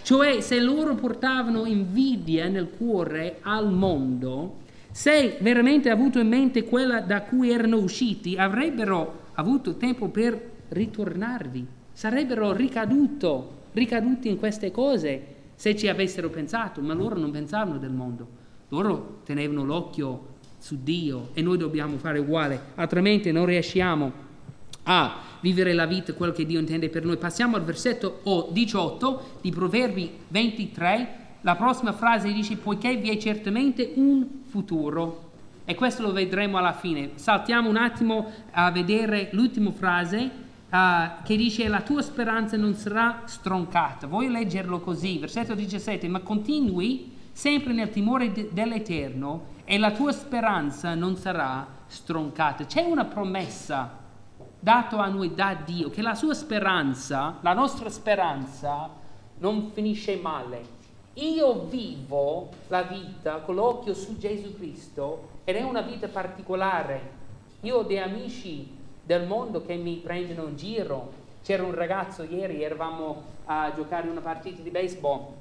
cioè se loro portavano invidia nel cuore al mondo, se veramente avuto in mente quella da cui erano usciti, avrebbero avuto tempo per ritornarvi, sarebbero ricaduto, ricaduti in queste cose se ci avessero pensato, ma loro non pensavano del mondo, loro tenevano l'occhio su Dio e noi dobbiamo fare uguale, altrimenti non riusciamo a vivere la vita, quello che Dio intende per noi. Passiamo al versetto 18 di Proverbi 23. La prossima frase dice, poiché vi è certamente un futuro. E questo lo vedremo alla fine. Saltiamo un attimo a vedere l'ultima frase Uh, che dice la tua speranza non sarà stroncata. Voglio leggerlo così, versetto 17, ma continui sempre nel timore de- dell'Eterno e la tua speranza non sarà stroncata. C'è una promessa dato a noi da Dio, che la sua speranza, la nostra speranza, non finisce male. Io vivo la vita con l'occhio su Gesù Cristo ed è una vita particolare. Io ho dei amici del mondo che mi prendono in giro. C'era un ragazzo ieri, eravamo a giocare una partita di baseball.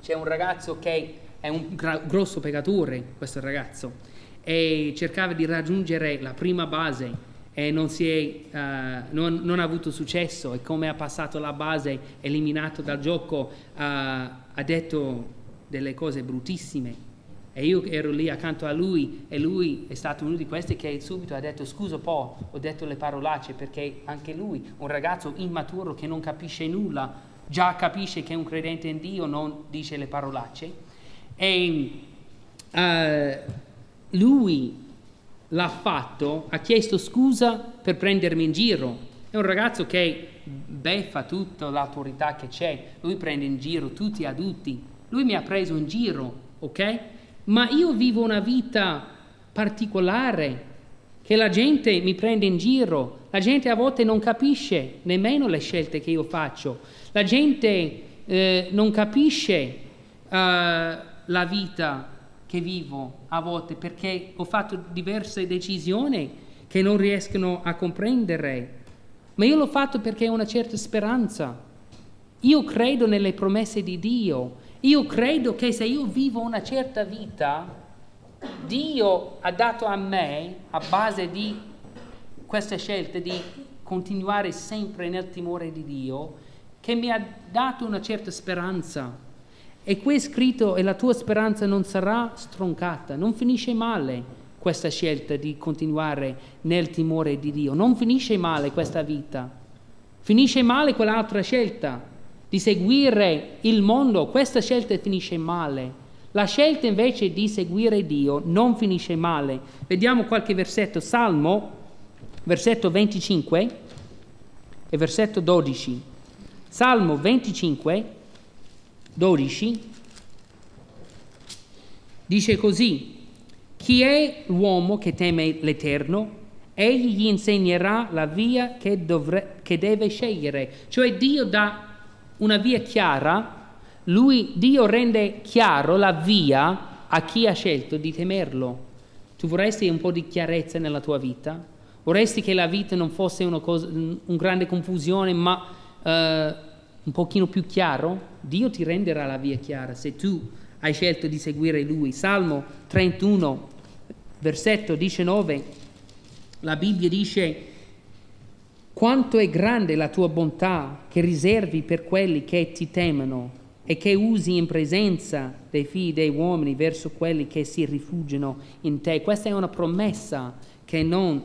C'è un ragazzo che è un gra- grosso peccatore, questo ragazzo, e cercava di raggiungere la prima base e non, è, uh, non, non, ha avuto successo. E come ha passato la base eliminato dal gioco uh, ha detto delle cose bruttissime. E io ero lì accanto a lui e lui è stato uno di questi che subito ha detto scusa po', ho detto le parolacce perché anche lui, un ragazzo immaturo che non capisce nulla, già capisce che è un credente in Dio, non dice le parolacce e uh, lui l'ha fatto, ha chiesto scusa per prendermi in giro. È un ragazzo che beffa tutta l'autorità che c'è, lui prende in giro tutti gli adulti, lui mi ha preso in giro, ok? Ma io vivo una vita particolare, che la gente mi prende in giro, la gente a volte non capisce nemmeno le scelte che io faccio, la gente eh, non capisce uh, la vita che vivo a volte perché ho fatto diverse decisioni che non riescono a comprendere, ma io l'ho fatto perché ho una certa speranza. Io credo nelle promesse di Dio. Io credo che se io vivo una certa vita, Dio ha dato a me, a base di questa scelta di continuare sempre nel timore di Dio, che mi ha dato una certa speranza. E qui è scritto e la tua speranza non sarà stroncata, non finisce male questa scelta di continuare nel timore di Dio, non finisce male questa vita, finisce male quell'altra scelta di seguire il mondo, questa scelta finisce male. La scelta invece di seguire Dio non finisce male. Vediamo qualche versetto, Salmo, versetto 25 e versetto 12. Salmo 25 12 dice così, chi è l'uomo che teme l'Eterno? Egli gli insegnerà la via che, dovre, che deve scegliere. Cioè Dio dà una via chiara, lui, Dio rende chiaro la via a chi ha scelto di temerlo. Tu vorresti un po' di chiarezza nella tua vita? Vorresti che la vita non fosse una, cosa, una grande confusione, ma uh, un pochino più chiaro, Dio ti renderà la via chiara se tu hai scelto di seguire Lui. Salmo 31, versetto 19, la Bibbia dice, quanto è grande la tua bontà che riservi per quelli che ti temono e che usi in presenza dei figli dei uomini verso quelli che si rifugiano in te. Questa è una promessa che non uh,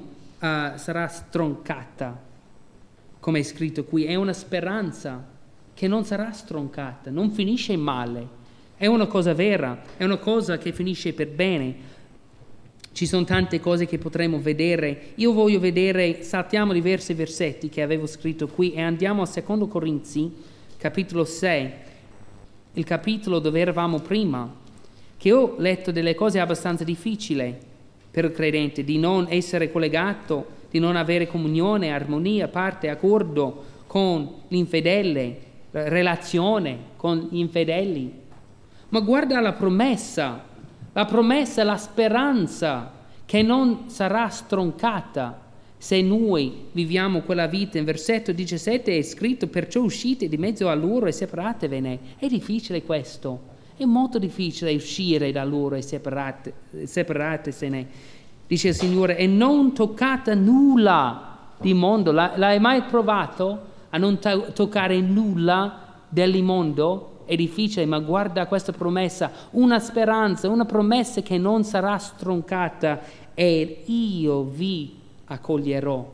sarà stroncata, come è scritto qui, è una speranza che non sarà stroncata, non finisce male, è una cosa vera, è una cosa che finisce per bene. Ci sono tante cose che potremo vedere. Io voglio vedere, saltiamo diversi versetti che avevo scritto qui e andiamo a Secondo Corinzi, capitolo 6, il capitolo dove eravamo prima, che ho letto delle cose abbastanza difficili per il credente, di non essere collegato, di non avere comunione, armonia, parte, accordo con l'infedele, relazione con gli infedeli. Ma guarda la promessa, la promessa, la speranza che non sarà stroncata se noi viviamo quella vita. In versetto 17 è scritto, perciò uscite di mezzo a loro e separatevene. È difficile questo. È molto difficile uscire da loro e separate, separatesene. Dice il Signore, e non toccate nulla di mondo. L'hai mai provato a non to- toccare nulla del mondo? È difficile, ma guarda questa promessa, una speranza, una promessa che non sarà stroncata e io vi accoglierò.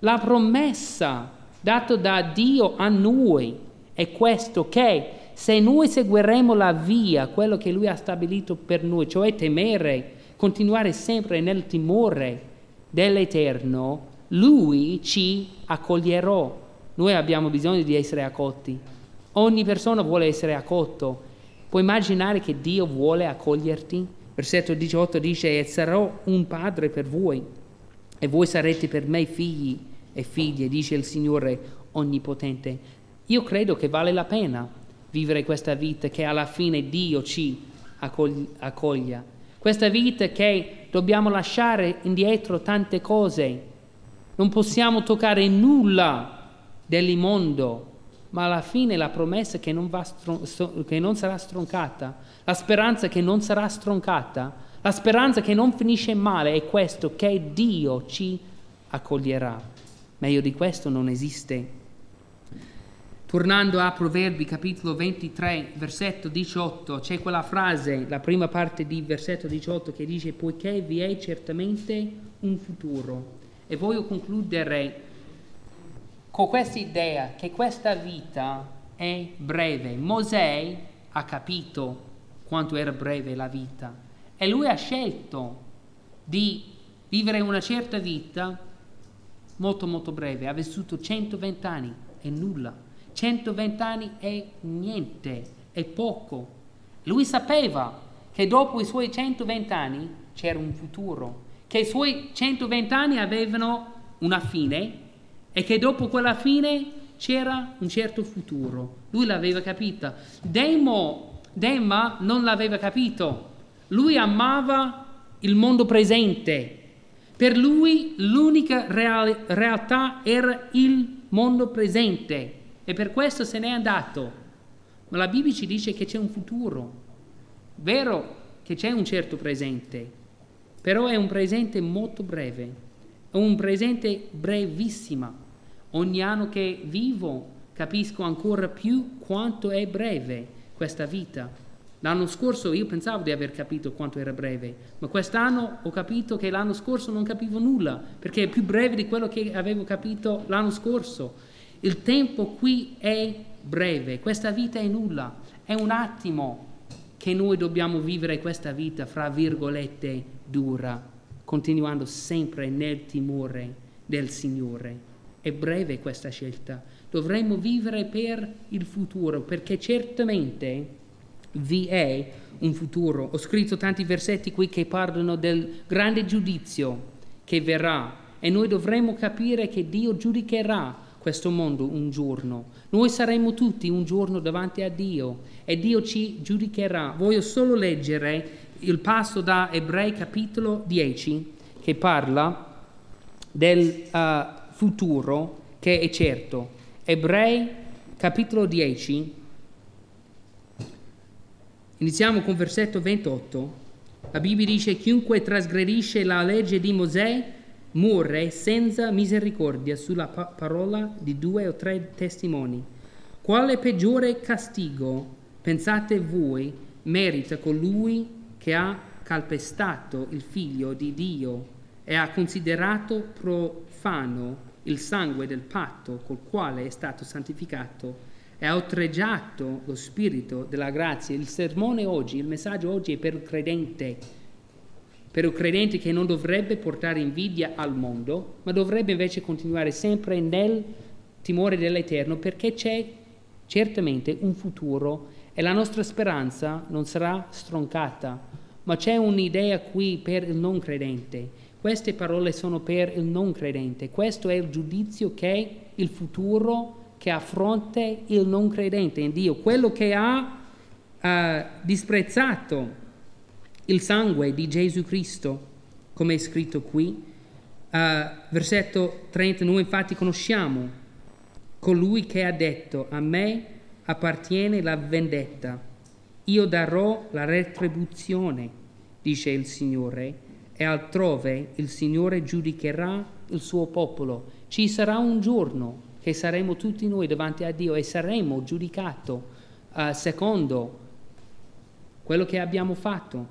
La promessa data da Dio a noi è questo che se noi seguiremo la via, quello che Lui ha stabilito per noi, cioè temere, continuare sempre nel timore dell'Eterno, Lui ci accoglierà. Noi abbiamo bisogno di essere accolti. Ogni persona vuole essere accolto. Puoi immaginare che Dio vuole accoglierti? Versetto 18 dice, e sarò un padre per voi, e voi sarete per me figli e figlie, dice il Signore Onnipotente. Io credo che vale la pena vivere questa vita che alla fine Dio ci accoglia. Questa vita che dobbiamo lasciare indietro tante cose. Non possiamo toccare nulla del mondo, ma alla fine la promessa che non, stron- che non sarà stroncata, la speranza che non sarà stroncata, la speranza che non finisce male è questo, che Dio ci accoglierà. Meglio di questo non esiste. Tornando a Proverbi capitolo 23, versetto 18, c'è quella frase, la prima parte di versetto 18 che dice poiché vi è certamente un futuro. E voglio concludere con questa idea che questa vita è breve. Mosè ha capito quanto era breve la vita e lui ha scelto di vivere una certa vita molto molto breve. Ha vissuto 120 anni e nulla. 120 anni è niente, è poco. Lui sapeva che dopo i suoi 120 anni c'era un futuro, che i suoi 120 anni avevano una fine e che dopo quella fine c'era un certo futuro. Lui l'aveva capita. Demo, Dema non l'aveva capito. Lui amava il mondo presente. Per lui l'unica real- realtà era il mondo presente e per questo se n'è andato. Ma la Bibbia ci dice che c'è un futuro. Vero che c'è un certo presente, però è un presente molto breve, è un presente brevissimo Ogni anno che vivo capisco ancora più quanto è breve questa vita. L'anno scorso io pensavo di aver capito quanto era breve, ma quest'anno ho capito che l'anno scorso non capivo nulla, perché è più breve di quello che avevo capito l'anno scorso. Il tempo qui è breve, questa vita è nulla, è un attimo che noi dobbiamo vivere questa vita, fra virgolette, dura, continuando sempre nel timore del Signore. È breve questa scelta. Dovremmo vivere per il futuro, perché certamente vi è un futuro. Ho scritto tanti versetti qui che parlano del grande giudizio che verrà e noi dovremmo capire che Dio giudicherà questo mondo un giorno. Noi saremo tutti un giorno davanti a Dio e Dio ci giudicherà. Voglio solo leggere il passo da Ebrei capitolo 10 che parla del uh, futuro che è certo. Ebrei capitolo 10, iniziamo con versetto 28. La Bibbia dice chiunque trasgredisce la legge di Mosè muore senza misericordia sulla pa- parola di due o tre testimoni. Quale peggiore castigo, pensate voi, merita colui che ha calpestato il figlio di Dio e ha considerato profano il sangue del patto col quale è stato santificato e ha oltraggiato lo spirito della grazia. Il sermone oggi, il messaggio oggi è per il credente, per il credente che non dovrebbe portare invidia al mondo, ma dovrebbe invece continuare sempre nel timore dell'Eterno perché c'è certamente un futuro e la nostra speranza non sarà stroncata, ma c'è un'idea qui per il non credente queste parole sono per il non credente. Questo è il giudizio che il futuro che affronta il non credente in Dio, quello che ha uh, disprezzato il sangue di Gesù Cristo. come è scritto qui. Uh, versetto 30, noi infatti conosciamo colui che ha detto a me appartiene la vendetta, io darò la retribuzione, dice il Signore, e altrove il Signore giudicherà il suo popolo. Ci sarà un giorno che saremo tutti noi davanti a Dio e saremo giudicati uh, secondo quello che abbiamo fatto.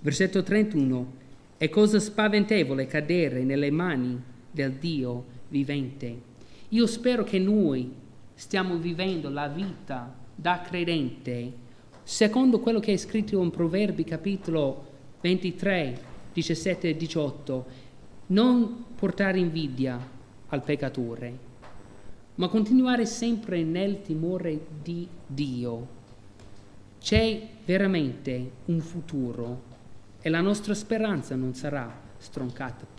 Versetto 31. È cosa spaventevole cadere nelle mani del Dio vivente. Io spero che noi stiamo vivendo la vita da credente secondo quello che è scritto in Proverbi capitolo 23, 17 e 18. Non portare invidia al peccatore, ma continuare sempre nel timore di Dio c'è veramente un futuro e la nostra speranza non sarà stroncata